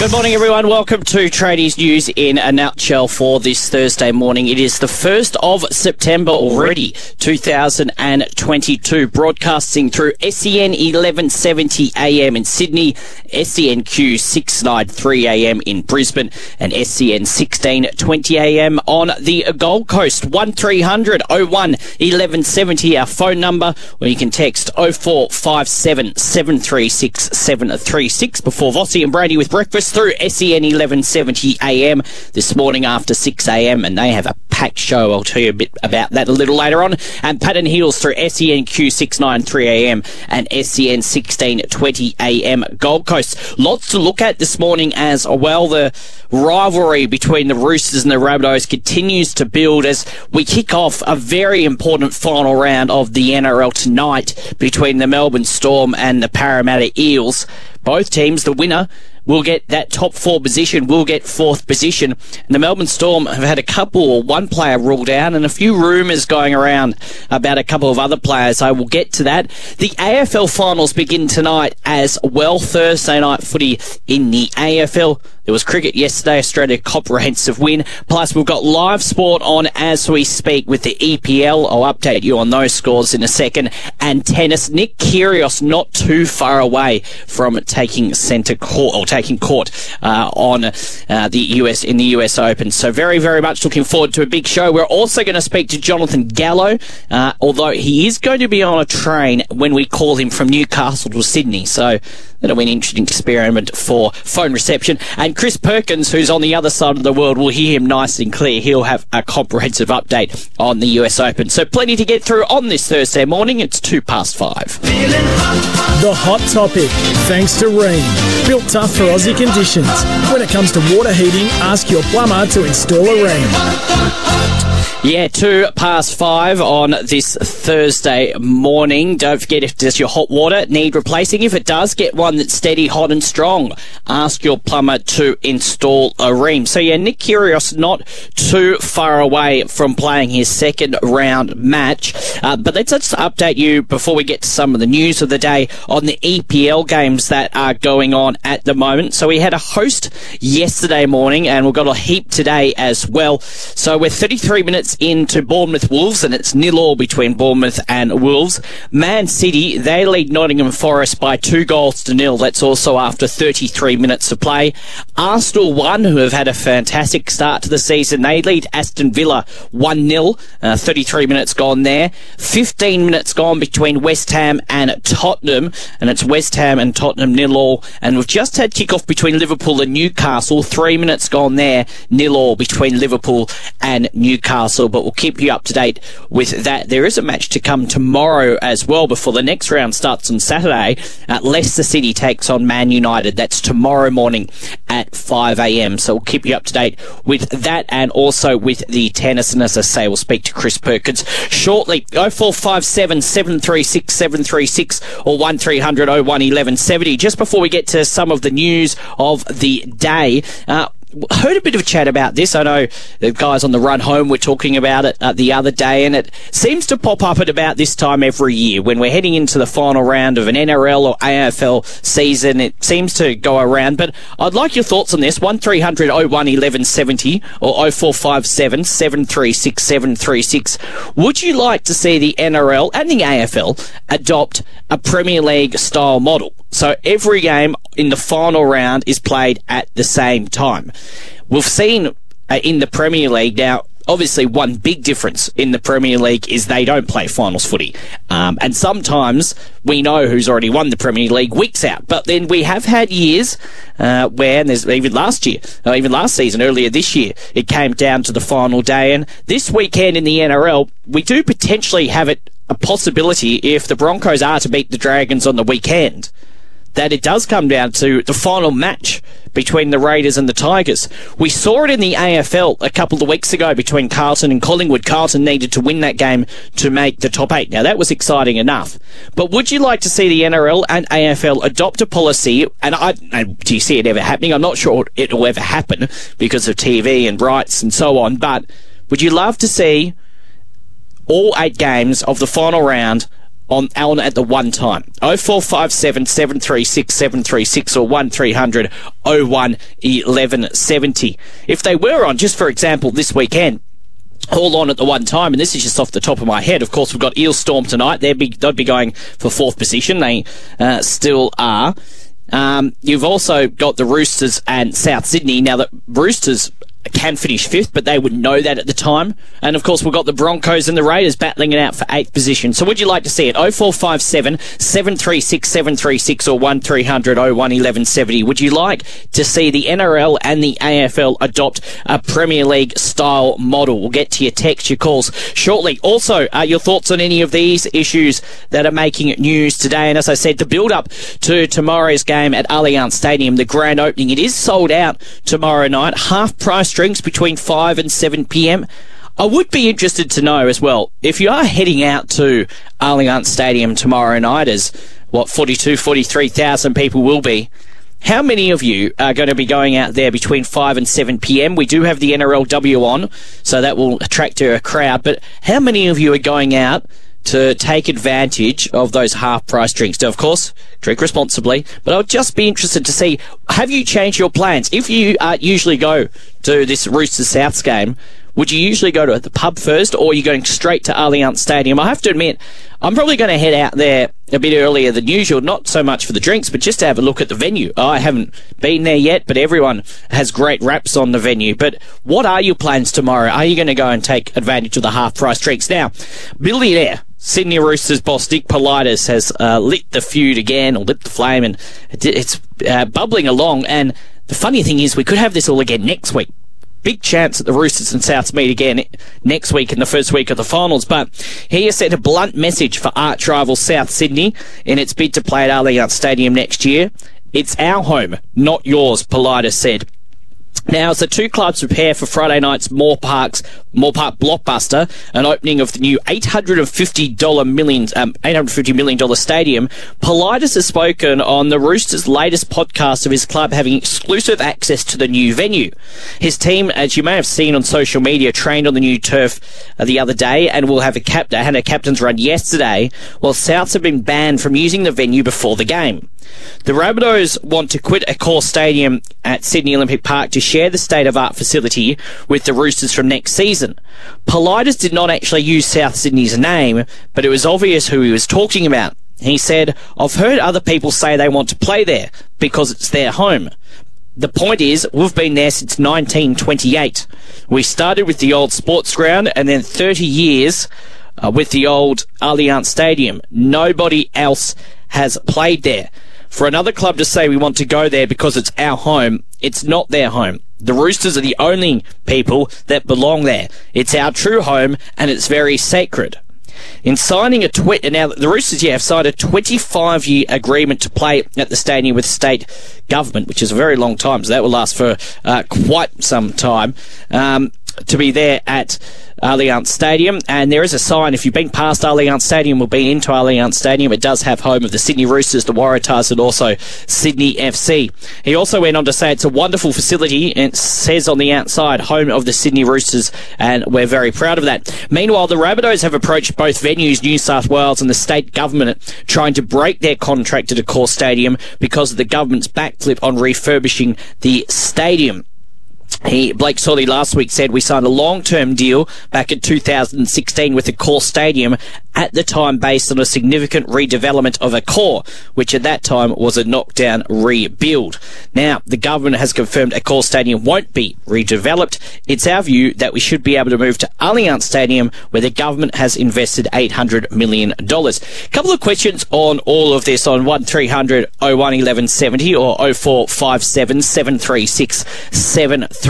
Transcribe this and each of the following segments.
Good morning, everyone. Welcome to Tradies News in a nutshell for this Thursday morning. It is the 1st of September already, 2022, broadcasting through SEN 1170 AM in Sydney, SENQ 693 AM in Brisbane, and SEN 1620 AM on the Gold Coast. 1300 01 1170, our phone number, where you can text 0457 736 736 before Vossi and Brady with breakfast through SEN 1170 AM this morning after 6 AM, and they have a packed show. I'll tell you a bit about that a little later on. And Patton Hills through SENQ 693 AM and SEN 1620 AM Gold Coast. Lots to look at this morning as well. The rivalry between the Roosters and the Rabbitohs continues to build as we kick off a very important final round of the NRL tonight between the Melbourne Storm and the Parramatta Eels. Both teams, the winner will get that top four position, will get fourth position. And the Melbourne Storm have had a couple, or one player ruled out, and a few rumours going around about a couple of other players. I will get to that. The AFL finals begin tonight as well. Thursday night footy in the AFL. There was cricket yesterday, Australia comprehensive win. Plus, we've got live sport on as we speak with the EPL. I'll update you on those scores in a second. And tennis, Nick Kyrgios not too far away from taking centre court taking court uh, on uh, the US in the US Open. So very, very much looking forward to a big show. We're also going to speak to Jonathan Gallo, uh, although he is going to be on a train when we call him from Newcastle to Sydney. So that'll be an interesting experiment for phone reception. And Chris Perkins, who's on the other side of the world, will hear him nice and clear. He'll have a comprehensive update on the US Open. So plenty to get through on this Thursday morning. It's two past five. The hot topic, thanks to Rheem. Built tough for Aussie conditions. When it comes to water heating, ask your plumber to install a Rheem. Yeah, two past five on this Thursday morning. Don't forget if does your hot water need replacing. If it does, get one that's steady, hot and strong. Ask your plumber to install a Rheem. So yeah, Nick Kyrgios not too far away from playing his second round match. Uh, but let's just update you before we get to some of the news of the day on the EPL games that are going on at the moment. So we had a host yesterday morning and we've got a heap today as well. So we're 33 minutes into Bournemouth Wolves, and it's nil all between Bournemouth and Wolves. Man City, they lead Nottingham Forest by two goals to nil. That's also after 33 minutes of play. Arsenal 1, who have had a fantastic start to the season, they lead Aston Villa 1 0. Uh, 33 minutes gone there. 15 minutes gone between West Ham and Tottenham, and it's West Ham and Tottenham nil all. And we've just had kick-off between Liverpool and Newcastle. Three minutes gone there, nil all between Liverpool and Newcastle but we'll keep you up to date with that. There is a match to come tomorrow as well before the next round starts on Saturday. Uh, Leicester City takes on Man United. That's tomorrow morning at 5 a.m. So we'll keep you up to date with that and also with the tennis. And as I say, we'll speak to Chris Perkins shortly. 0457 736 736 or 1300 01 1170. Just before we get to some of the news of the day, uh, heard a bit of chat about this. I know the guys on the run home were talking about it uh, the other day, and it seems to pop up at about this time every year when we're heading into the final round of an NRL or AFL season. It seems to go around, but I'd like your thoughts on this. One 01 1170 or 0457 736 736. Would you like to see the NRL and the AFL adopt a Premier League style model? So every game in the final round is played at the same time. We've seen uh, in the Premier League now, obviously one big difference in the Premier League is they don't play finals footy. Um, and sometimes we know who's already won the Premier League weeks out. But then we have had years uh, where, and there's even last year, or even last season, earlier this year, it came down to the final day. And this weekend in the NRL, we do potentially have it a possibility if the Broncos are to beat the Dragons on the weekend that it does come down to the final match between the Raiders and the Tigers. We saw it in the AFL a couple of weeks ago between Carlton and Collingwood. Carlton needed to win that game to make the top eight. Now, that was exciting enough. But would you like to see the NRL and AFL adopt a policy? And I, do you see it ever happening? I'm not sure it will ever happen because of TV and rights and so on. But would you love to see all eight games of the final round on Alan at the one time. 0457 736 736 or 1300 01 1170. If they were on, just for example, this weekend, all on at the one time, and this is just off the top of my head. Of course, we've got Eel Storm tonight. They'd be, they'd be going for fourth position. They uh, still are. Um, you've also got the Roosters and South Sydney. Now, the Roosters can finish fifth, but they would know that at the time. And of course, we've got the Broncos and the Raiders battling it out for eighth position. So would you like to see it? 0457 736 736 or 1300 01 1170. Would you like to see the NRL and the AFL adopt a Premier League style model? We'll get to your text, your calls shortly. Also, uh, your thoughts on any of these issues that are making news today. And as I said, the build up to tomorrow's game at Allianz Stadium, the grand opening, it is sold out tomorrow night. Half price drinks between 5 and 7 p.m. I would be interested to know as well if you are heading out to Allianz Stadium tomorrow night, as what 42, 43,000 people will be. How many of you are going to be going out there between 5 and 7 p.m.? We do have the NRLW on, so that will attract a crowd. But how many of you are going out to take advantage of those half price drinks. Now, of course, drink responsibly, but I would just be interested to see have you changed your plans? If you uh, usually go to this Roosters Souths game, would you usually go to the pub first or are you going straight to Allianz Stadium? I have to admit, I'm probably going to head out there a bit earlier than usual, not so much for the drinks, but just to have a look at the venue. I haven't been there yet, but everyone has great raps on the venue. But what are your plans tomorrow? Are you going to go and take advantage of the half price drinks? Now, billionaire Sydney Roosters boss Nick Politis has uh, lit the feud again, or lit the flame, and it's uh, bubbling along. And the funny thing is, we could have this all again next week. Big chance that the Roosters and Souths meet again next week in the first week of the finals. But he has sent a blunt message for arch rival South Sydney in its bid to play at Allianz Stadium next year. It's our home, not yours, Politis said. Now, as the two clubs prepare for Friday night's Moore Park's Moore Park blockbuster, an opening of the new $850 million, um, $850 million stadium, Politis has spoken on the Roosters' latest podcast of his club having exclusive access to the new venue. His team, as you may have seen on social media, trained on the new turf uh, the other day and will have a cap- had a captain's run yesterday, while Souths have been banned from using the venue before the game. The Rabbitohs want to quit Accor Stadium at Sydney Olympic Park to share the state of art facility with the Roosters from next season. Politis did not actually use South Sydney's name, but it was obvious who he was talking about. He said, I've heard other people say they want to play there because it's their home. The point is, we've been there since 1928. We started with the old sports ground and then 30 years uh, with the old Allianz Stadium. Nobody else has played there. For another club to say we want to go there because it's our home, it's not their home. The Roosters are the only people that belong there. It's our true home and it's very sacred. In signing a twi- now the Roosters, yeah, have signed a 25 year agreement to play at the stadium with state government, which is a very long time. So that will last for uh, quite some time. Um, to be there at Allianz Stadium. And there is a sign, if you've been past Allianz Stadium or been into Allianz Stadium, it does have home of the Sydney Roosters, the Waratahs, and also Sydney FC. He also went on to say it's a wonderful facility and says on the outside, home of the Sydney Roosters, and we're very proud of that. Meanwhile, the Rabbitohs have approached both venues, New South Wales and the state government, trying to break their contract at Accor Stadium because of the government's backflip on refurbishing the stadium. He, Blake Solly last week said we signed a long-term deal back in 2016 with the core Stadium at the time based on a significant redevelopment of Accor, which at that time was a knockdown rebuild. Now, the government has confirmed Accor Stadium won't be redeveloped. It's our view that we should be able to move to Allianz Stadium, where the government has invested $800 million. A couple of questions on all of this on 1300 01 1170 or 0457 736 736.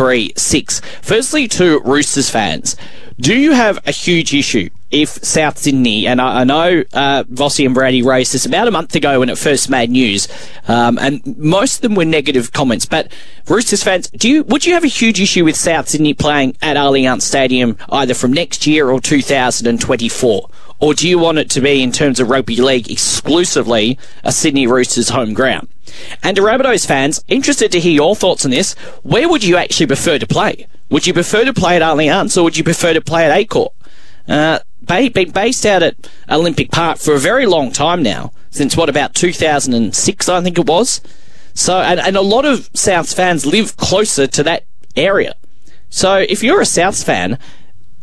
Firstly, to Roosters fans, do you have a huge issue if South Sydney, and I, I know uh, Vossi and Brady raised this about a month ago when it first made news, um, and most of them were negative comments. But Roosters fans, do you would you have a huge issue with South Sydney playing at Allianz Stadium either from next year or 2024? Or do you want it to be, in terms of rugby league, exclusively a Sydney Roosters home ground? And to Rabbitohs fans, interested to hear your thoughts on this. Where would you actually prefer to play? Would you prefer to play at Allianz or would you prefer to play at Accor? Uh, been based out at Olympic Park for a very long time now, since what about 2006, I think it was. So, and, and a lot of Souths fans live closer to that area. So, if you're a Souths fan,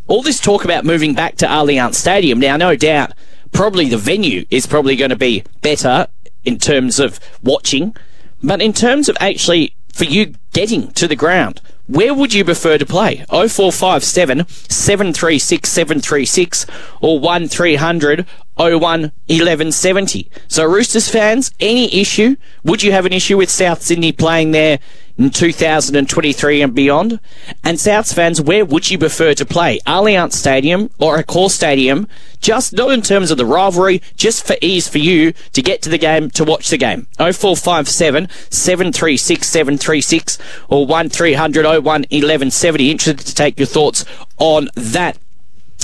all this talk about moving back to Allianz Stadium now, no doubt, probably the venue is probably going to be better in terms of watching, but in terms of actually for you getting to the ground, where would you prefer to play? 0457 736 736 or 1300 01 1170. So, Roosters fans, any issue? Would you have an issue with South Sydney playing there in 2023 and beyond? And Souths fans, where would you prefer to play? Allianz Stadium or Accor Stadium? Just not in terms of the rivalry, just for ease for you to get to the game, to watch the game. 0457 736 736 or 1300 01 1170. Interested to take your thoughts on that.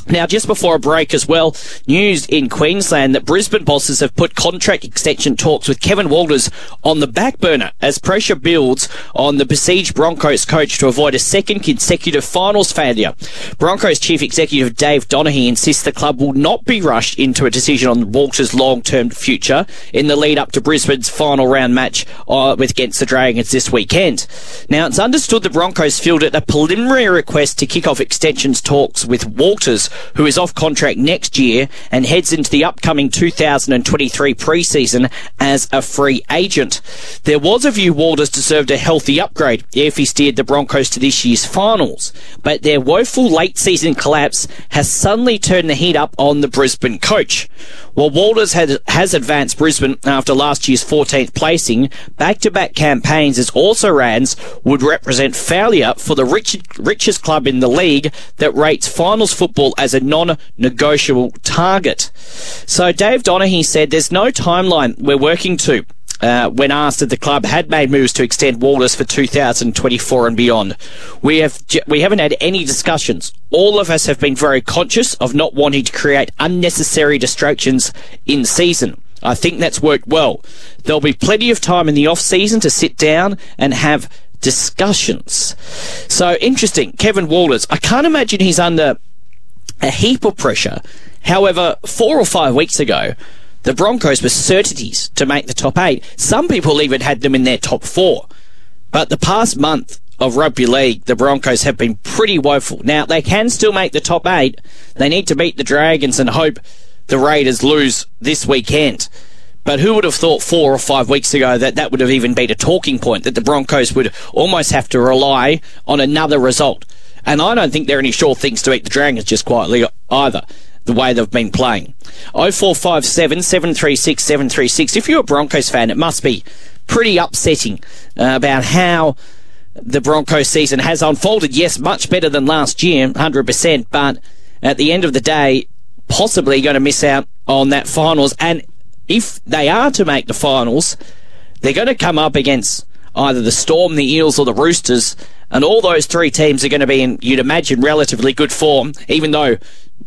Now, just before a break as well, news in Queensland that Brisbane bosses have put contract extension talks with Kevin Walters on the back burner as pressure builds on the besieged Broncos coach to avoid a second consecutive finals failure. Broncos chief executive Dave Donaghy insists the club will not be rushed into a decision on Walters' long-term future in the lead up to Brisbane's final round match uh, with against the Dragons this weekend. Now, it's understood the Broncos fielded a preliminary request to kick off extensions talks with Walters who is off contract next year and heads into the upcoming 2023 preseason as a free agent. There was a view Walters deserved a healthy upgrade if he steered the Broncos to this year's finals, but their woeful late season collapse has suddenly turned the heat up on the Brisbane coach. While Walters had, has advanced Brisbane after last year's 14th placing, back-to-back campaigns as also Rans would represent failure for the rich, richest club in the league that rates finals football as a non-negotiable target. So Dave Donaghy said there's no timeline we're working to. Uh, when asked if the club had made moves to extend Walters for 2024 and beyond. We have we haven't had any discussions. All of us have been very conscious of not wanting to create unnecessary distractions in season. I think that's worked well. There'll be plenty of time in the off season to sit down and have discussions. So interesting, Kevin Walters. I can't imagine he's under a heap of pressure. However, four or five weeks ago, the Broncos were certainties to make the top eight. Some people even had them in their top four. But the past month of rugby league, the Broncos have been pretty woeful. Now, they can still make the top eight. They need to beat the Dragons and hope the Raiders lose this weekend. But who would have thought four or five weeks ago that that would have even been a talking point, that the Broncos would almost have to rely on another result? And I don't think there are any sure things to eat the Dragons just quietly either the way they've been playing. 0457 736 736. If you're a Broncos fan, it must be pretty upsetting uh, about how the Broncos season has unfolded. Yes, much better than last year, 100%, but at the end of the day, possibly going to miss out on that finals. And if they are to make the finals, they're going to come up against either the Storm, the Eels, or the Roosters. And all those three teams are going to be in, you'd imagine, relatively good form, even though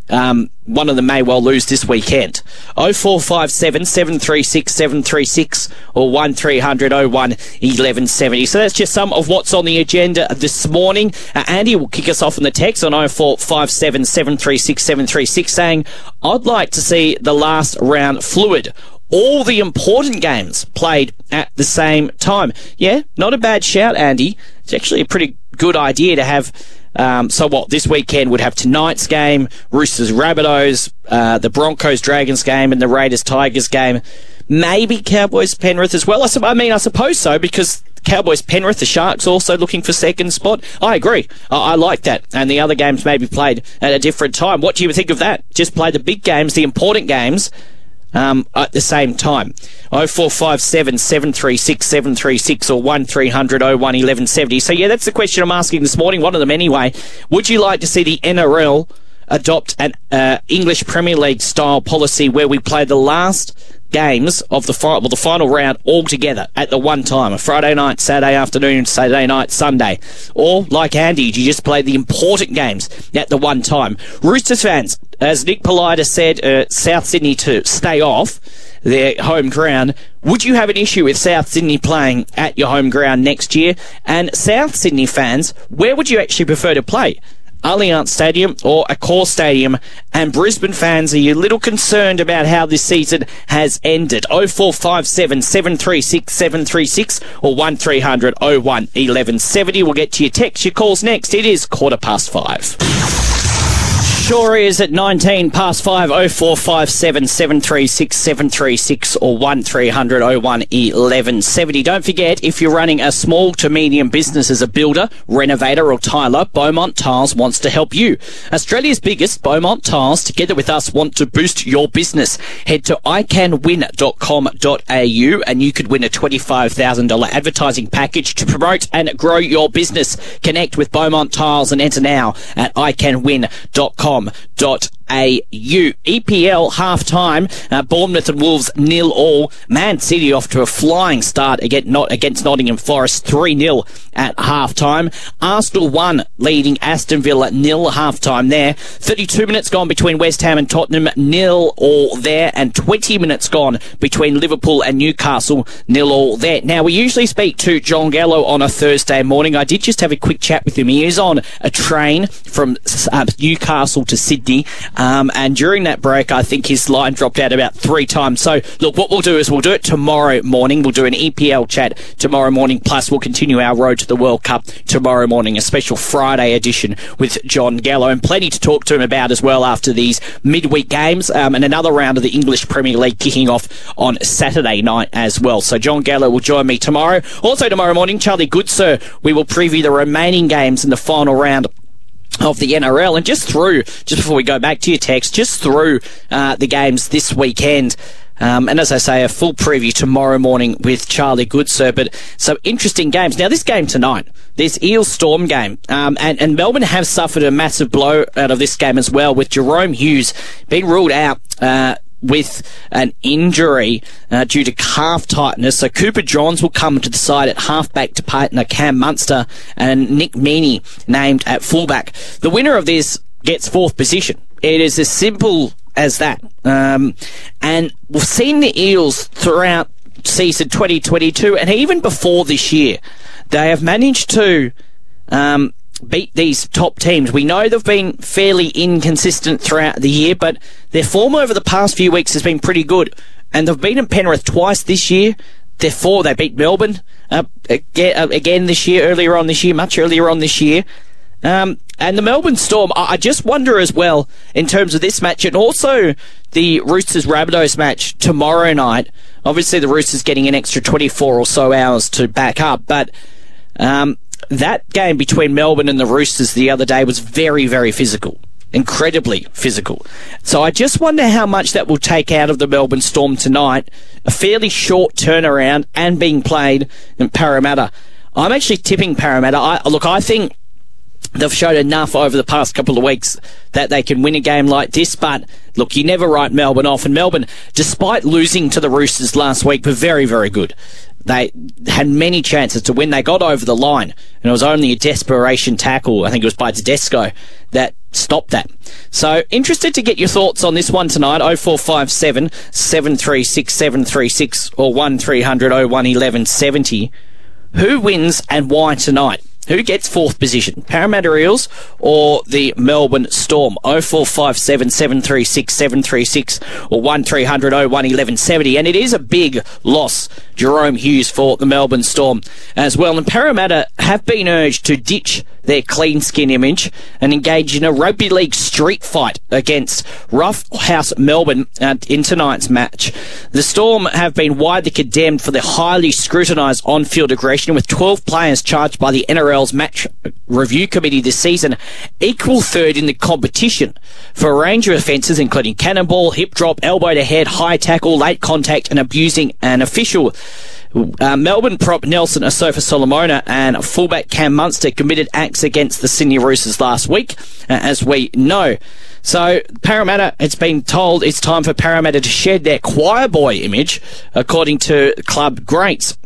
um, one of them may well lose this weekend. 0457 736 736 or 1300 01 1170. So that's just some of what's on the agenda this morning. Uh, Andy will kick us off in the text on 0457 736 736 saying, I'd like to see the last round fluid all the important games played at the same time. Yeah, not a bad shout, Andy. It's actually a pretty good idea to have. Um, so what? This weekend would have tonight's game, Roosters Rabbitohs, uh, the Broncos Dragons game, and the Raiders Tigers game. Maybe Cowboys Penrith as well. I, I mean, I suppose so because Cowboys Penrith, the Sharks also looking for second spot. I agree. I, I, like that. And the other games may be played at a different time. What do you think of that? Just play the big games, the important games. Um, at the same time. 0457 736 736 or 1300 01 1170. So, yeah, that's the question I'm asking this morning. One of them anyway. Would you like to see the NRL adopt an uh, English Premier League style policy where we play the last games of the final, well, the final round all together at the one time, a Friday night, Saturday afternoon, Saturday night, Sunday. Or, like Andy, do you just play the important games at the one time. Roosters fans, as Nick Politis said, uh, South Sydney to stay off their home ground. Would you have an issue with South Sydney playing at your home ground next year? And South Sydney fans, where would you actually prefer to play? Allianz Stadium or Accor Stadium. And Brisbane fans, are you a little concerned about how this season has ended? 0457 736 736 or 1300 01 1170. We'll get to your text, your calls next. It is quarter past five sure is at 19 past 5 0457 736 736 or 1300 01 1170. Don't forget, if you're running a small to medium business as a builder, renovator or tiler, Beaumont Tiles wants to help you. Australia's biggest Beaumont Tiles, together with us, want to boost your business. Head to icanwin.com.au and you could win a $25,000 advertising package to promote and grow your business. Connect with Beaumont Tiles and enter now at icanwin.com com.au. EPL half time. Uh, Bournemouth and Wolves nil all. Man City off to a flying start against, not, against Nottingham Forest 3 0 at half time. Arsenal 1 leading Aston Villa nil half time there. 32 minutes gone between West Ham and Tottenham nil all there. And 20 minutes gone between Liverpool and Newcastle nil all there. Now we usually speak to John Gallo on a Thursday morning. I did just have a quick chat with him. He is on a train from uh, Newcastle to Sydney. Um, and during that break, I think his line dropped out about three times. So, look, what we'll do is we'll do it tomorrow morning. We'll do an EPL chat tomorrow morning. Plus, we'll continue our road to the World Cup tomorrow morning, a special Friday edition with John Gallo, and plenty to talk to him about as well after these midweek games um, and another round of the English Premier League kicking off on Saturday night as well. So, John Gallo will join me tomorrow. Also, tomorrow morning, Charlie Goodsir, we will preview the remaining games in the final round of the NRL. And just through, just before we go back to your text, just through uh, the games this weekend. Um, and as I say, a full preview tomorrow morning with Charlie Goodsir. But so interesting games. Now, this game tonight, this Eel Storm game, um, and, and Melbourne have suffered a massive blow out of this game as well, with Jahrome Hughes being ruled out. Uh, with an injury uh, due to calf tightness. So Cooper Johns will come to the side at halfback to partner Cam Munster and Nick Meaney named at fullback. The winner of this gets fourth position. It is as simple as that. Um, and we've seen the Eels throughout season 2022 and even before this year. They have managed to um, beat these top teams. We know they've been fairly inconsistent throughout the year, but their form over the past few weeks has been pretty good. And they've beaten Penrith twice this year. Therefore, they beat Melbourne uh, again, uh, again this year, earlier on this year, much earlier on this year. Um, and the Melbourne Storm, I just wonder as well, in terms of this match, and also the Roosters Rabbitohs match tomorrow night. Obviously, the Roosters getting an extra 24 or so hours to back up, but um, that game between Melbourne and the Roosters the other day was very, very physical. Incredibly physical. So I just wonder how much that will take out of the Melbourne Storm tonight. A fairly short turnaround and being played in Parramatta. I'm actually tipping Parramatta. I, look, I think they've showed enough over the past couple of weeks that they can win a game like this. But look, you never write Melbourne off. And Melbourne, despite losing to the Roosters last week, were very, very good. They had many chances to win. They got over the line, and it was only a desperation tackle. I think it was by Tedesco that stopped that. So, interested to get your thoughts on this one tonight. 0457 736 736 or 1300 01 1170. Who wins and why tonight? Who gets fourth position? Parramatta Eels or the Melbourne Storm? 0457 736 736 or 1300 01 1170. And it is a big loss, Jahrome Hughes, for the Melbourne Storm as well. And Parramatta have been urged to ditch their clean skin image and engage in a rugby league street fight against Rough House Melbourne in tonight's match. The Storm have been widely condemned for their highly scrutinised on-field aggression, with 12 players charged by the NRL's match review committee this season, equal third in the competition for a range of offences, including cannonball, hip drop, elbow to head, high tackle, late contact, and abusing an official. Uh, Melbourne prop Nelson Asofa Solomona and fullback Cam Munster committed acts against the Sydney Roosters last week, uh, as we know. So Parramatta, it's been told it's time for Parramatta to shed their choir boy image, according to club greats.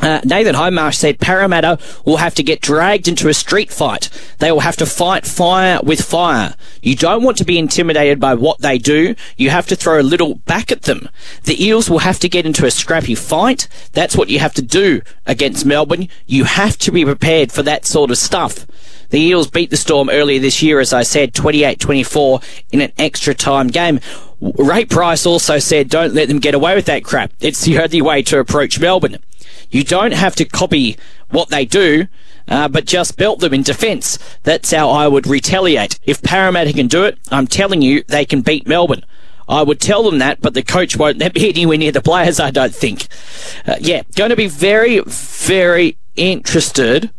Uh, Nathan Hindmarsh said Parramatta will have to get dragged into a street fight. They will have to fight fire with fire. You don't want to be intimidated by what they do. You have to throw a little back at them. The Eels will have to get into a scrappy fight. That's what you have to do against Melbourne. You have to be prepared for that sort of stuff. The Eels beat the Storm earlier this year, as I said, 28-24 in an extra time game. Ray Price also said, don't let them get away with that crap. It's the only way to approach Melbourne. You don't have to copy what they do, uh, but just belt them in defence. That's how I would retaliate. If Parramatta can do it, I'm telling you, they can beat Melbourne. I would tell them that, but the coach won't let me anywhere near the players, I don't think. Uh, yeah, going to be very, very interested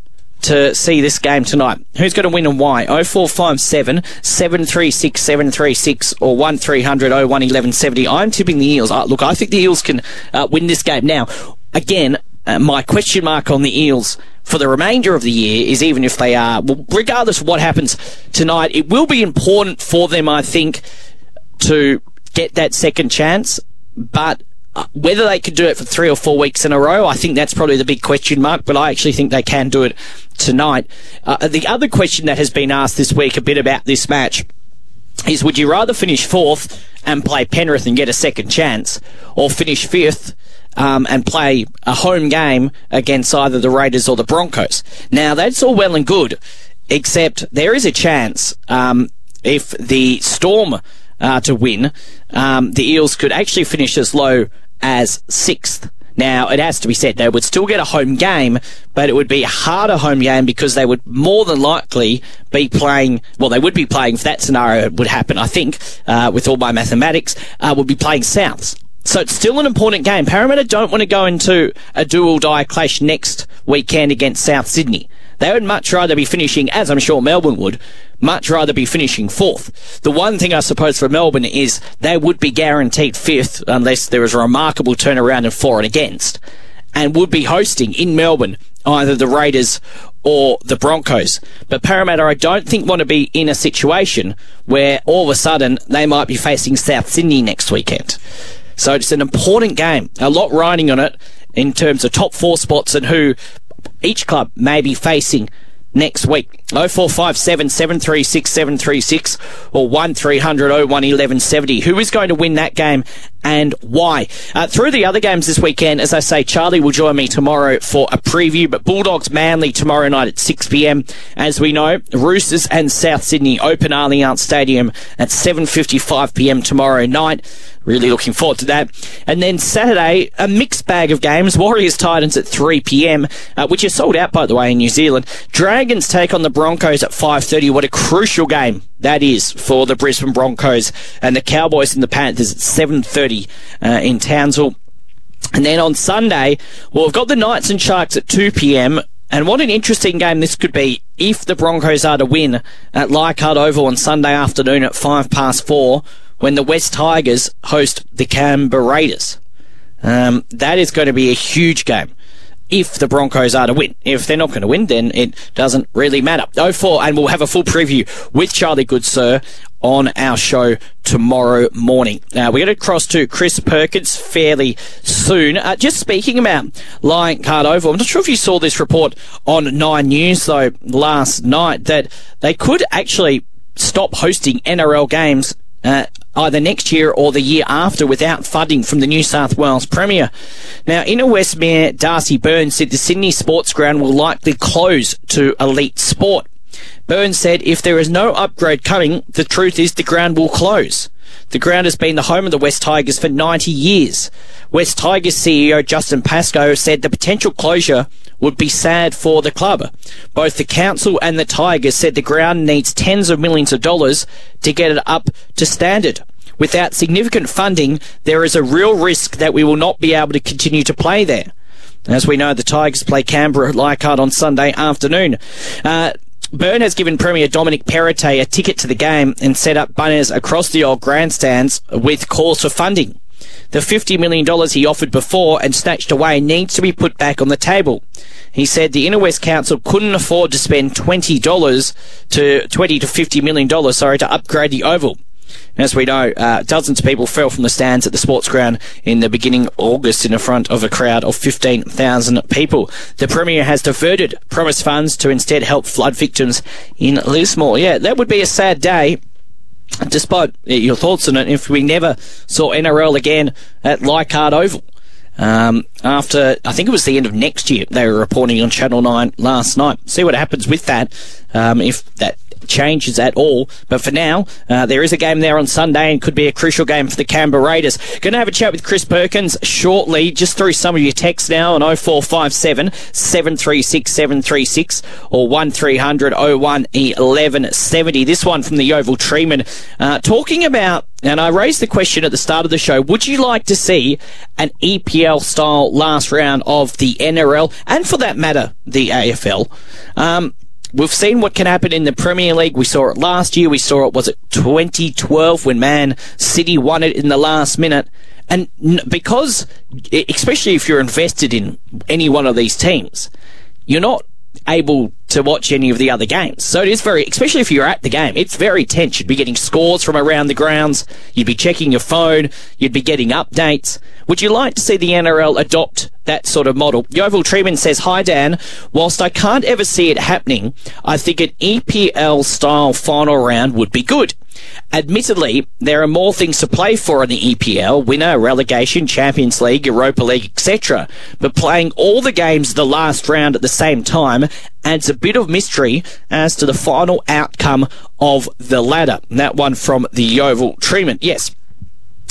to see this game tonight. Who's going to win and why? 0457 736 736 or 1300 01 1170. I'm tipping the Eels. Uh, look, I think the Eels can uh, win this game. Now, again, uh, my question mark on the Eels for the remainder of the year is even if they are, well, regardless of what happens tonight, it will be important for them, I think, to get that second chance. But uh, whether they can do it for three or four weeks in a row, I think that's probably the big question mark, but I actually think they can do it tonight. Uh, the other question that has been asked this week a bit about this match is would you rather finish fourth and play Penrith and get a second chance, or finish fifth um, and play a home game against either the Raiders or the Broncos. Now, that's all well and good, except there is a chance um, if the Storm uh, to win, um, the Eels could actually finish as low as sixth. Now, it has to be said, they would still get a home game, but it would be a harder home game because they would more than likely be playing, well, they would be playing, if that scenario would happen, I think, uh, with all my mathematics, uh, would be playing Souths. So it's still an important game. Parramatta don't want to go into a dual die clash next weekend against South Sydney. They would much rather be finishing, as I'm sure Melbourne would, much rather be finishing fourth. The one thing I suppose for Melbourne is they would be guaranteed fifth unless there is a remarkable turnaround in for and against, and would be hosting in Melbourne either the Raiders or the Broncos. But Parramatta, I don't think want to be in a situation where all of a sudden they might be facing South Sydney next weekend. So it's an important game. A lot riding on it in terms of top four spots and who each club may be facing next week. 0457 736 736 or 1300 01 1170. Who is going to win that game and why? Uh, through the other games this weekend, as I say, Charlie will join me tomorrow for a preview, but Bulldogs Manly tomorrow night at 6pm. As we know, Roosters and South Sydney open Allianz Stadium at 7.55pm tomorrow night. Really looking forward to that. And then Saturday, a mixed bag of games. Warriors Titans at 3 p.m., uh, which is sold out, by the way, in New Zealand. Dragons take on the Broncos at 5.30. What a crucial game that is for the Brisbane Broncos and the Cowboys and the Panthers at 7.30 uh, in Townsville. And then on Sunday, well, we've got the Knights and Sharks at 2 p.m. And what an interesting game this could be if the Broncos are to win at Leichhardt Oval on Sunday afternoon at five past four when the West Tigers host the Canberra Raiders. Um, that is going to be a huge game if the Broncos are to win. If they're not going to win, then it doesn't really matter. 04, and we'll have a full preview with Charlie Goodsir on our show tomorrow morning. Now, we're going to cross to Chris Perkins fairly soon. Uh, just speaking about Leichhardt Oval, I'm not sure if you saw this report on Nine News, though, last night, that they could actually stop hosting NRL games uh, either next year or the year after without funding from the New South Wales Premier. Now, Inner West Mayor Darcy Byrne said the Sydney Sports Ground will likely close to elite sport. Byrne said if there is no upgrade coming, the truth is the ground will close. The ground has been the home of the West Tigers for 90 years. West Tigers CEO Justin Pascoe said the potential closure would be sad for the club. Both the council and the Tigers said the ground needs tens of millions of dollars to get it up to standard. Without significant funding, there is a real risk that we will not be able to continue to play there. As we know, the Tigers play Canberra at Leichhardt on Sunday afternoon. Uh, Byrne has given Premier Dominic Perrottet a ticket to the game and set up banners across the old grandstands with calls for funding. The $50 million he offered before and snatched away needs to be put back on the table. He said the Inner West Council couldn't afford to spend $20 to 20 to $50 million, sorry, to upgrade the Oval. As we know, uh, dozens of people fell from the stands at the sports ground in the beginning of August in front of a crowd of 15,000 people. The Premier has diverted promised funds to instead help flood victims in Lismore. Yeah, that would be a sad day despite your thoughts on it, if we never saw NRL again at Leichhardt Oval. Um, after, I think it was the end of next year, they were reporting on Channel 9 last night. See what happens with that. Um, if that changes at all. But for now, uh, there is a game there on Sunday and could be a crucial game for the Canberra Raiders. Going to have a chat with Chris Perkins shortly, just through some of your texts now on 0457 736 736 or 1300 01 1170. This one from the Oval Treeman uh, talking about and I raised the question at the start of the show would you like to see an EPL style last round of the NRL and for that matter, the AFL? Um, We've seen what can happen in the Premier League. We saw it last year. We saw it, was it 2012 when Man City won it in the last minute? And because, especially if you're invested in any one of these teams, you're not able to watch any of the other games. So it is very, especially if you're at the game, it's very tense. You'd be getting scores from around the grounds. You'd be checking your phone. You'd be getting updates. Would you like to see the NRL adopt that sort of model? Yovel Treeman says, Hi Dan, whilst I can't ever see it happening, I think an EPL style final round would be good. Admittedly, there are more things to play for in the EPL, winner, relegation, Champions League, Europa League, etc. But playing all the games the last round at the same time adds a bit of mystery as to the final outcome of the ladder. That one from the Yeovil treatment. Yes,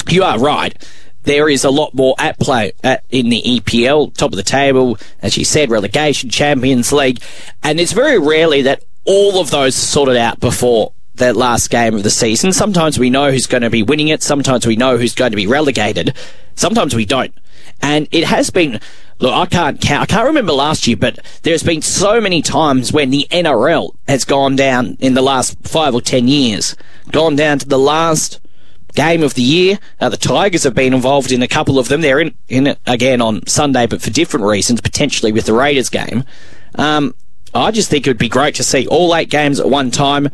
you are right there is a lot more at play at, in the EPL, top of the table, as you said, relegation, Champions League, and it's very rarely that all of those are sorted out before the last game of the season. Sometimes we know who's going to be winning it. Sometimes we know who's going to be relegated. Sometimes we don't. And it has been, look, I can't count, I can't remember last year, but there's been so many times when the NRL has gone down in the last five or ten years, gone down to the last game of the year. Uh, the Tigers have been involved in a couple of them. They're in, in it again on Sunday, but for different reasons, potentially with the Raiders game. Um, I just think it would be great to see all eight games at one time.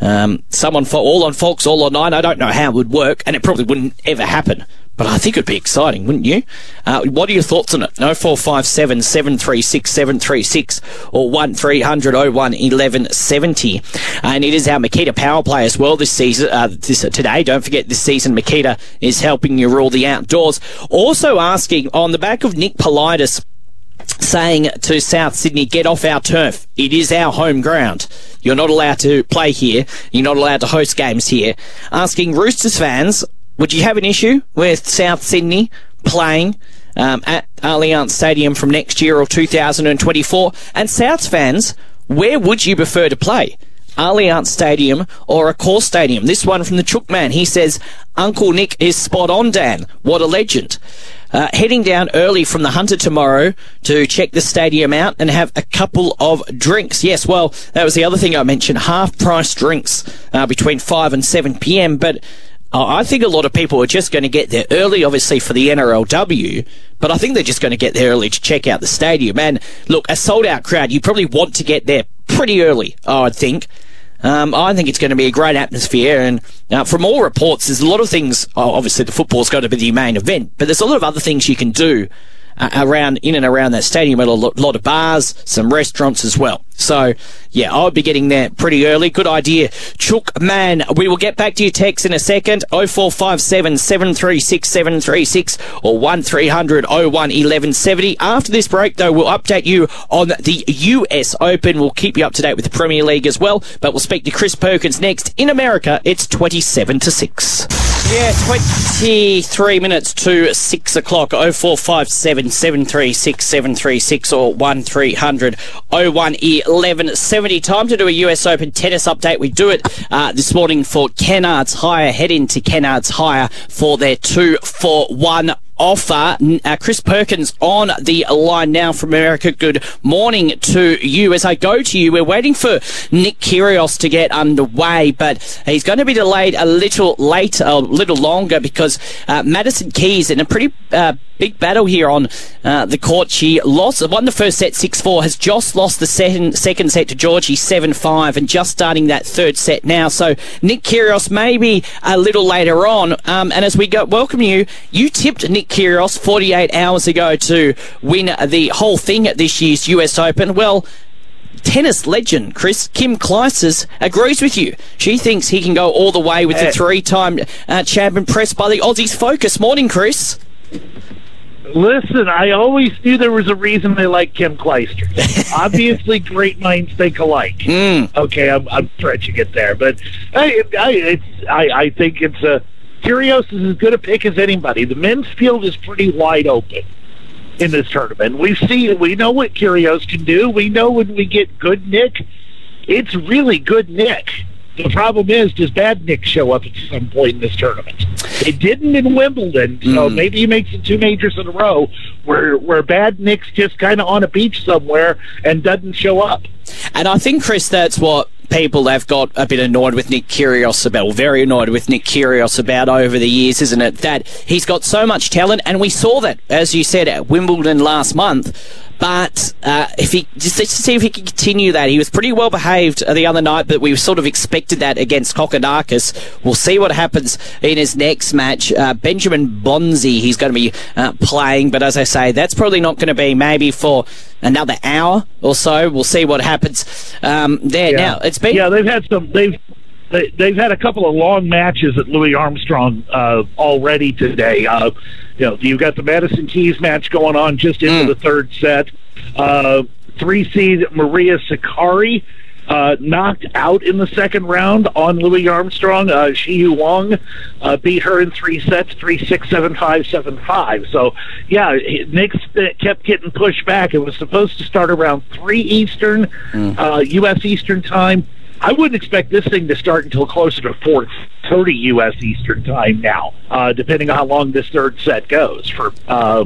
Um, someone all on Fox, all on nine. I don't know how it would work, and it probably wouldn't ever happen. But I think it'd be exciting, wouldn't you? Uh, what are your thoughts on it? No four five seven seven three six seven three six or one three hundred oh one eleven seventy. And it is our Makita power play as well this season. Uh, this today. Don't forget this season Makita is helping you rule the outdoors. Also asking on the back of Nick Politis saying to South Sydney, get off our turf. It is our home ground. You're not allowed to play here. You're not allowed to host games here. Asking Roosters fans, would you have an issue with South Sydney playing um, at Allianz Stadium from next year or 2024? And South fans, where would you prefer to play? Allianz Stadium or Accor Stadium. This one from the Chook Man. He says, Uncle Nick is spot on, Dan. What a legend. Uh, heading down early from the Hunter tomorrow to check the stadium out and have a couple of drinks. Yes, well, that was the other thing I mentioned. Half price drinks uh, between 5 and 7 p.m. But I think a lot of people are just going to get there early, obviously, for the NRLW, but I think they're just going to get there early to check out the stadium. And look, a sold out crowd, you probably want to get there pretty early, I think. Um, I think it's going to be a great atmosphere, and uh, from all reports, there's a lot of things. Oh, obviously, the football's got to be the main event, but there's a lot of other things you can do uh, around in and around that stadium a lot of bars, some restaurants as well. So, yeah, I would be getting there pretty early. Good idea. Chook man, we will get back to your text in a second. 0457 736 736 or 1300 01 1170. After this break, though, we'll update you on the US Open. We'll keep you up to date with the Premier League as well, but we'll speak to Chris Perkins next. In America, it's 27 to 6. Yeah, 23 minutes to 6 o'clock. 0457 736 736 or 1300 01 1170. Time to do a US Open tennis update. We do it uh, this morning for Kennards Hire. Head into Kennards Hire for their 2 for 1 offer. Uh, Chris Perkins on the line now from America. Good morning to you. As I go to you, we're waiting for Nick Kyrgios to get underway, but he's going to be delayed a little later, a little longer because uh, Madison Keys in a pretty uh, big battle here on uh, the court. She lost, won the first set 6 4, has just lost the second, second set to Giorgi 7 5, and just starting that third set now. So Nick Kyrgios maybe a little later on. Um, and as we go, welcome you, you tipped Nick Kyrgios 48 hours ago to win the whole thing at this year's US Open. Well, tennis legend Chris Kim Clijsters agrees with you. She thinks he can go all the way with the three-time uh, champion pressed by the Aussies focus. Morning, Chris. Listen, I always knew there was a reason they like Kim Clijsters. Obviously, great minds think alike. Mm. Okay, I'm, I'm stretching it there, but I, I, it's, I, I think it's a Kyrgios is as good a pick as anybody. The men's field is pretty wide open in this tournament. We see, we know what Kyrgios can do. We know when we get good Nick, it's really good Nick. The problem is, does bad Nick show up at some point in this tournament? It didn't in Wimbledon, so mm. maybe he makes it two majors in a row where where bad Nick's just kind of on a beach somewhere and doesn't show up. And I think, Chris, that's what people have got a bit annoyed with Nick Kyrgios about, very annoyed with Nick Kyrgios about over the years, isn't it? That he's got so much talent, and we saw that, as you said, at Wimbledon last month. But uh, if he just let's see if he can continue that. He was pretty well behaved the other night, but we sort of expected that against Kokkinakis. We'll see what happens in his next match. Uh, Benjamin Bonzi, he's going to be uh, playing, but as I say, that's probably not going to be maybe for another hour or so. We'll see what happens um, there. Yeah. Now it's been yeah, they've had some they've they, they've had a couple of long matches at Louis Armstrong uh, already today. Uh, you know, you've got the Madison Keys match going on just into mm. the third set. Uh, three seed Maria Sakkari uh, knocked out in the second round on Louis Armstrong. Uh, Yu Wang uh, beat her in three sets, three six seven five seven five. So yeah, Nick's kept getting pushed back. It was supposed to start around three Eastern, mm. uh, U.S. Eastern time. I wouldn't expect this thing to start until closer to 4:30 U.S. Eastern time now, uh, depending on how long this third set goes for uh,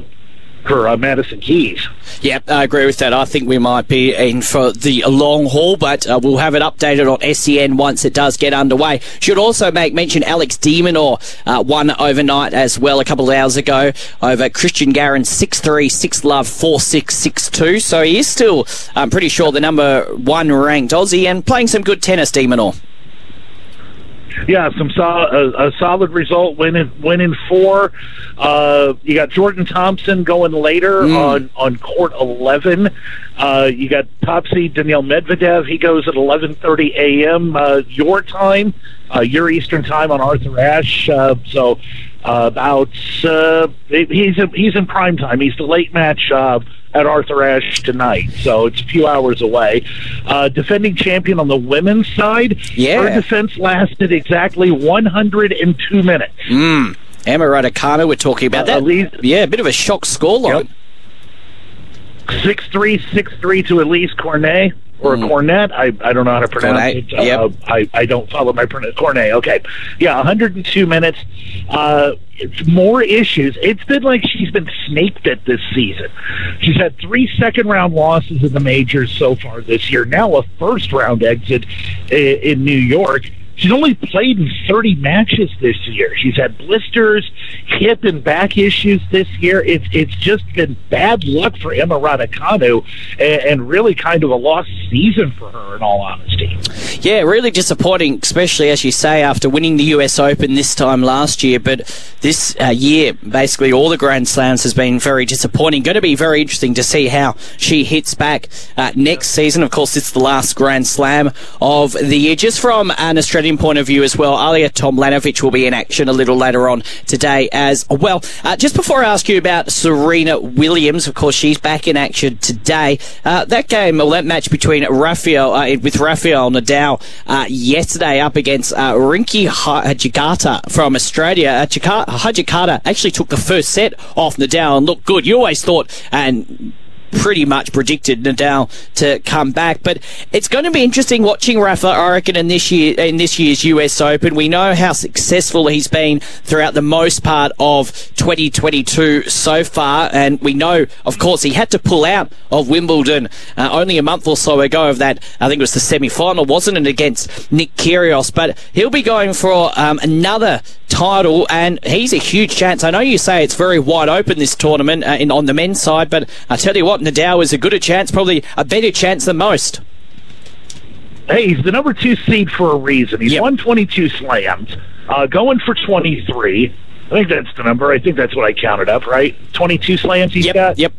for uh, Madison Keys. Yep, I agree with that. I think we might be in for the long haul, but uh, we'll have it updated on SEN once it does get underway. Should also make mention Alex de Minaur uh, won overnight as well a couple of hours ago over Christian Garin 6-3, 6-love, 4-6, 6-2. So he is still, I'm pretty sure, the number one ranked Aussie and playing some good tennis, de Minaur yeah, some sol- a, a solid result, winning winning four. Uh, you got Jordan Thompson going later mm. on on court eleven. Uh, you got top seed Daniil Medvedev. He goes at eleven thirty a.m. Uh, your time, uh, your Eastern time on Arthur Ashe. Uh, so uh, about uh, he's he's in prime time. He's the late match. Uh, at Arthur Ashe tonight, so it's a few hours away. Uh, defending champion on the women's side, yeah. her defense lasted exactly 102 minutes. Mm. Emma Raducanu, we're talking about uh, that. Elise, yeah, a bit of a shock scoreline. Yep. Six three, six three to Alizé Cornet or mm. Cornet. I, I don't know how to pronounce Cornet. it. Yep. Uh, I, I don't follow my pronoun. Cornet. Okay. Yeah, 102 minutes. Uh, more issues. It's been like she's been snaked at this season. She's had three second round losses in the majors so far this year. Now a first round exit in New York. She's only played in 30 matches this year. She's had blisters, hip and back issues this year. It's it's just been bad luck for Emma Raducanu and, and really kind of a lost season for her, in all honesty. Yeah, really disappointing, especially as you say after winning the US Open this time last year. But this uh, year, basically all the Grand Slams has been very disappointing. Going to be very interesting to see how she hits back uh, next season. Of course, it's the last Grand Slam of the year. Just from an Australian point of view as well, Ajla Tomljanovic will be in action a little later on today as well. Uh, just before I ask you about Serena Williams, of course, she's back in action today. Uh, that game, well, that match between Rafael uh, with Rafael Nadal uh, yesterday up against uh, Rinky Hijikata from Australia. Uh, Hijikata actually took the first set off Nadal and looked good. You always thought, and pretty much predicted Nadal to come back. But it's going to be interesting watching Rafa, I reckon, in this year in this year's US Open. We know how successful he's been throughout the most part of 2022 so far, and we know, of course, he had to pull out of Wimbledon uh, only a month or so ago of that. I think it was the semi-final, wasn't it, against Nick Kyrgios? But he'll be going for um, another title, and he's a huge chance. I know you say it's very wide open this tournament uh, in, on the men's side, but I tell you what, Nadal is a gooder chance, probably a better chance than most. Hey, he's the number two seed for a reason. He's Yep. won 22 slams, uh, going for 23. I think that's the number. I think that's what I counted up, right? 22 slams he's Yep, got. yep.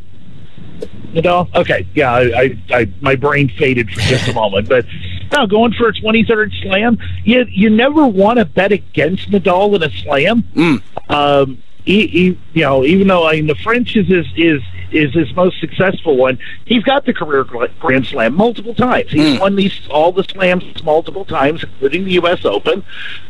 Nadal. Okay, yeah, I, I, I my brain faded for just a moment, but no, going for a 23rd slam. You you never want to bet against Nadal in a slam. Mm. Um, he, he, you know, even though I mean the French is his is is his most successful one, he's got the career Grand Slam multiple times. He's won these all the slams multiple times, including the U.S. Open.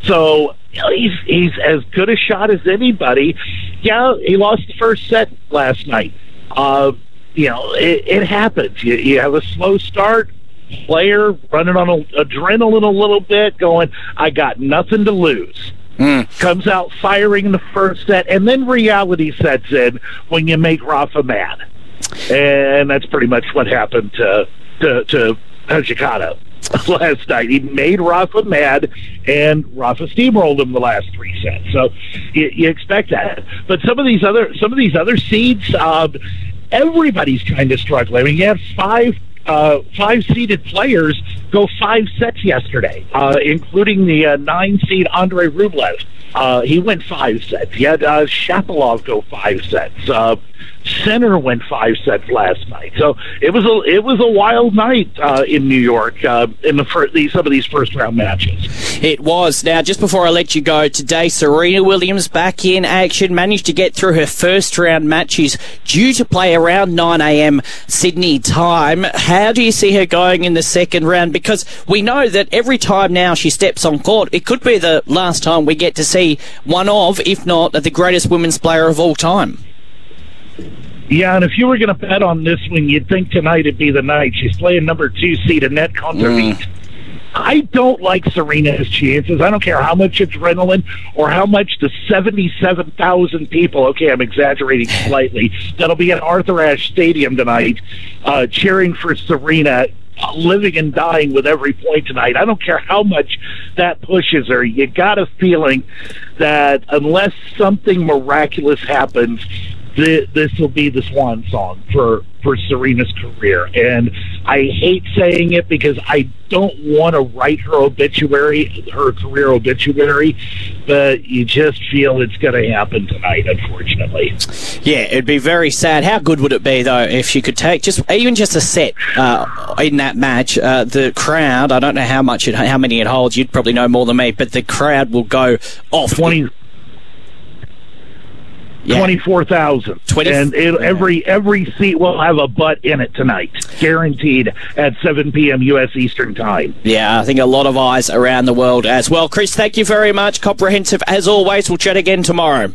So you know, he's he's as good a shot as anybody. Yeah, he lost the first set last night. Uh, you know, it, it happens. You, you have a slow start, player running on a, adrenaline a little bit, going, I got nothing to lose. Comes out firing in the first set, and then reality sets in when you make Rafa mad. And that's pretty much what happened to, to, to Hijikata last night. He made Rafa mad, and Rafa steamrolled him the last three sets. So you, you expect that. But some of these other some of these other seeds, um, everybody's kind of struggling. I mean, you have five uh, five seeded players go five sets yesterday, uh, including the uh, nine seed Andre Rublev. Uh, he went five sets. He had uh, Shapovalov go five sets. Center went five sets last night. So it was a it was a wild night uh, in New York uh, in the these, some of these first round matches. It was. Now, just before I let you go today, Serena Williams back in action, managed to get through her first round matches due to play around 9 a.m. Sydney time. How do you see her going in the second round? Because we know that every time now she steps on court, it could be the last time we get to see one of, if not the greatest women's player of all time. Yeah, and if you were going to bet on this one, you'd think tonight would be the night. She's playing number two seed Anett Kontaveit. I don't like Serena's chances. I don't care how much adrenaline or how much the 77,000 people, okay, I'm exaggerating slightly, that'll be at Arthur Ashe Stadium tonight uh, cheering for Serena, living and dying with every point tonight. I don't care how much that pushes her. You got a feeling that unless something miraculous happens, th- this will be the swan song for for Serena's career. And I hate saying it because I don't want to write her obituary, her career obituary, but you just feel it's going to happen tonight, unfortunately. Yeah, it'd be very sad. How good would it be though if she could take just even just a set uh, in that match? Uh, the crowd, I don't know how much it, how many it holds. You'd probably know more than me, but the crowd will go off. 20, Yeah. 24,000. 20 and it, every every seat will have a butt in it tonight, guaranteed at 7 p.m. U.S. Eastern Time. Yeah, I think a lot of eyes around the world as well. Chris, thank you very much. Comprehensive as always. We'll chat again tomorrow.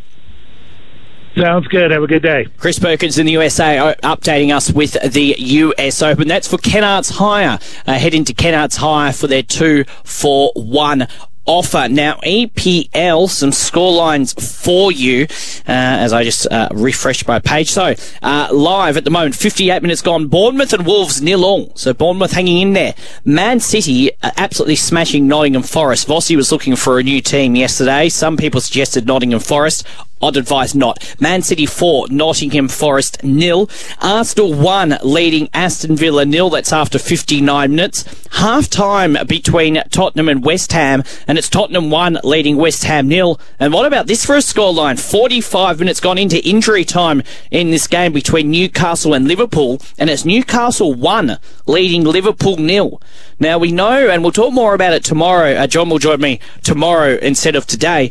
Sounds good. Have a good day. Chris Perkins in the USA uh, updating us with the US Open. That's for Kennards Hire. Uh, head into Kennards Hire for their two for one offer. Now, EPL, some score lines for you uh, as I just uh, refreshed my page. So, uh, live at the moment, 58 minutes gone. Bournemouth and Wolves nil all. So, Bournemouth hanging in there. Man City uh, absolutely smashing Nottingham Forest. Vossi was looking for a new team yesterday. Some people suggested Nottingham Forest. I'd advise not. Man City 4, Nottingham Forest nil. Arsenal 1, leading Aston Villa nil. That's after 59 minutes. Half time between Tottenham and West Ham, and it's Tottenham 1, leading West Ham nil. And what about this for a scoreline? 45 minutes gone into injury time in this game between Newcastle and Liverpool, and it's Newcastle 1, leading Liverpool nil. Now we know, and we'll talk more about it tomorrow. Uh, John will join me tomorrow instead of today.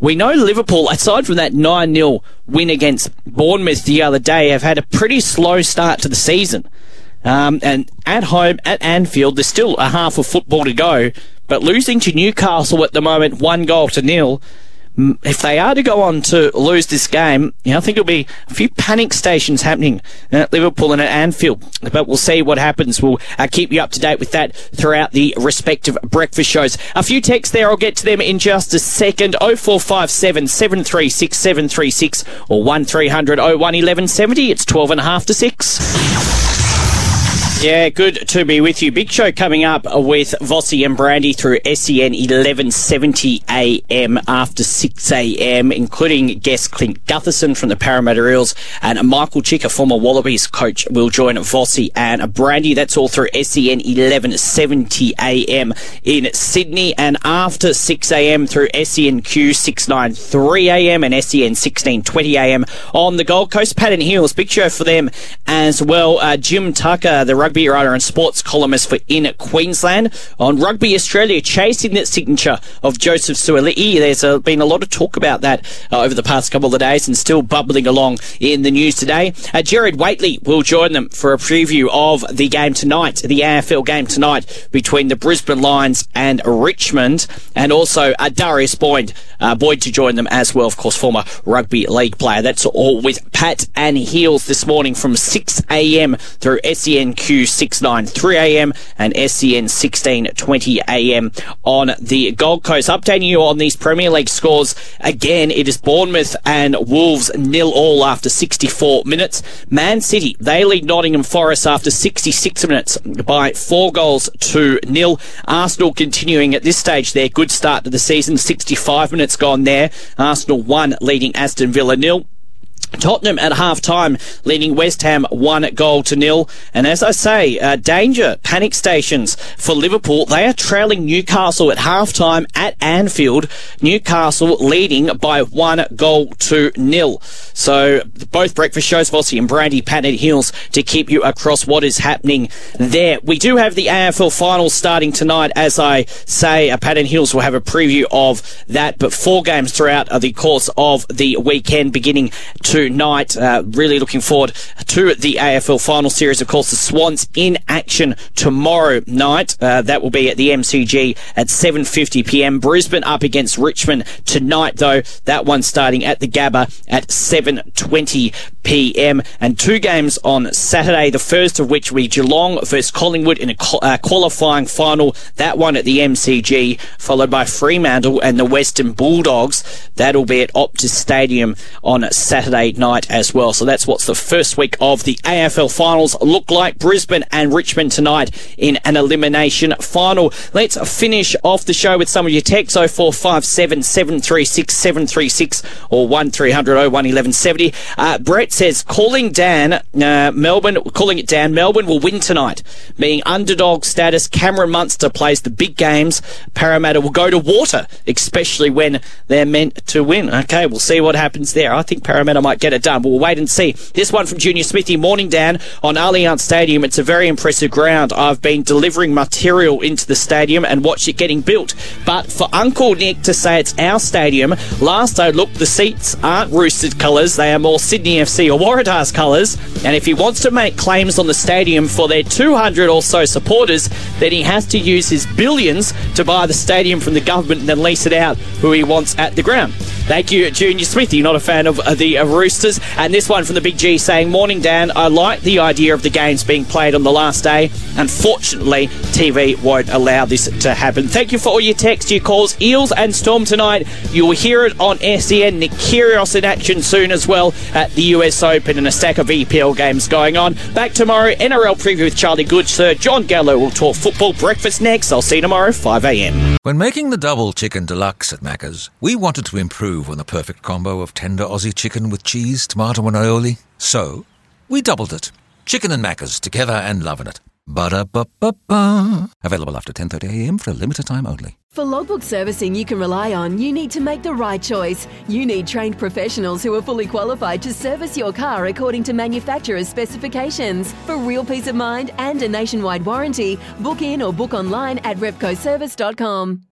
We know Liverpool, aside from that 9 0 win against Bournemouth the other day, have had a pretty slow start to the season. Um, and at home at Anfield, there's still a half of football to go. But losing to Newcastle at the moment, one goal to nil, if they are to go on to lose this game, you know, I think it'll be a few panic stations happening at Liverpool and at Anfield. But we'll see what happens. We'll uh, keep you up to date with that throughout the respective breakfast shows. A few texts there. I'll get to them in just a second. 0457 736 736 or 1300 01 1170. It's 12 and a half to 6. Yeah, good to be with you. Big show coming up with Vossi and Brandy through SEN 1170 AM after 6 AM, including guest Clint Gutherson from the Parramatta Eels and Michael Cheika, a former Wallabies coach, will join Vossi and Brandy. That's all through SEN 1170 AM in Sydney and after 6 AM through SENQ 693 AM and SEN 1620 AM on the Gold Coast. Pat and Heels, big show for them as well. Uh, Jim Tucker, the rugby writer and sports columnist for In Queensland. On Rugby Australia, chasing that signature of Joseph Suaalii. There's uh, been a lot of talk about that uh, over the past couple of days and still bubbling along in the news today. Uh, Gerard Whateley will join them for a preview of the game tonight, the AFL game tonight between the Brisbane Lions and Richmond, and also uh, Darius Boyd, uh, Boyd to join them as well, of course, former rugby league player. That's all with Pat and Heels this morning from 6 a.m. through SENQ 693 AM and SEN 1620 AM on the Gold Coast. Updating you on these Premier League scores again, it is Bournemouth and Wolves nil all after 64 minutes. Man City, they lead Nottingham Forest after 66 minutes by four goals to nil. Arsenal continuing at this stage their good start to the season, 65 minutes gone there. Arsenal 1 leading Aston Villa nil. Tottenham at half time leading West Ham one goal to nil. And as I say, uh, danger, panic stations for Liverpool. They are trailing Newcastle at half time at Anfield. Newcastle leading by one goal to nil. So both breakfast shows, Vossi and Brandy, Pat and Heels to keep you across what is happening there. We do have the AFL finals starting tonight. As I say, uh, Pat and Heels will have a preview of that, but four games throughout the course of the weekend beginning to tonight. Uh, really looking forward to the AFL final series. Of course, the Swans in action tomorrow night. Uh, that will be at the MCG at 7:50 p.m. Brisbane up against Richmond tonight, though. That one starting at the Gabba at 7:20 p.m. and two games on Saturday. The first of which will be Geelong versus Collingwood in a uh, qualifying final. That one at the MCG, followed by Fremantle and the Western Bulldogs. That'll be at Optus Stadium on Saturday night as well. So that's what's the first week of the AFL finals look like. Brisbane and Richmond tonight in an elimination final. Let's finish off the show with some of your texts 0457 736 736 or 1300 01 1170. Uh, Brett says, calling Dan, uh, Melbourne, calling it Dan, Melbourne will win tonight. Being underdog status, Cameron Munster plays the big games. Parramatta will go to water, especially when they're meant to win. Okay, we'll see what happens there. I think Parramatta might get it done. We'll wait and see. This one from Junior Smithy. Morning, Dan. On Allianz Stadium, it's a very impressive ground. I've been delivering material into the stadium and watched it getting built. But for Uncle Nick to say it's our stadium, last I looked, the seats aren't Roosters colours. They are more Sydney FC or Waratahs colours. And if he wants to make claims on the stadium for their 200 or so supporters, then he has to use his billions to buy the stadium from the government and then lease it out who he wants at the ground. Thank you, Junior Smith. You're not a fan of uh, the uh, Roosters. And this one from the Big G saying, Morning, Dan. I like the idea of the games being played on the last day. Unfortunately, TV won't allow this to happen. Thank you for all your texts, your calls. Eels and Storm tonight. You will hear it on SEN. Nick Kyrgios in action soon as well at the US Open and a stack of EPL games going on. Back tomorrow, NRL preview with Charlie Good. Sir John Gallo will talk football breakfast next. I'll see you tomorrow, 5 a.m. When making the double chicken deluxe at Macca's, we wanted to improve on the perfect combo of tender Aussie chicken with cheese, tomato, and aioli. So, we doubled it. Chicken and Macca's together and loving it. Ba-da-ba-ba-ba. Available after 10.30am for a limited time only. For logbook servicing you can rely on, you need to make the right choice. You need trained professionals who are fully qualified to service your car according to manufacturer's specifications. For real peace of mind and a nationwide warranty, book in or book online at repcoservice.com.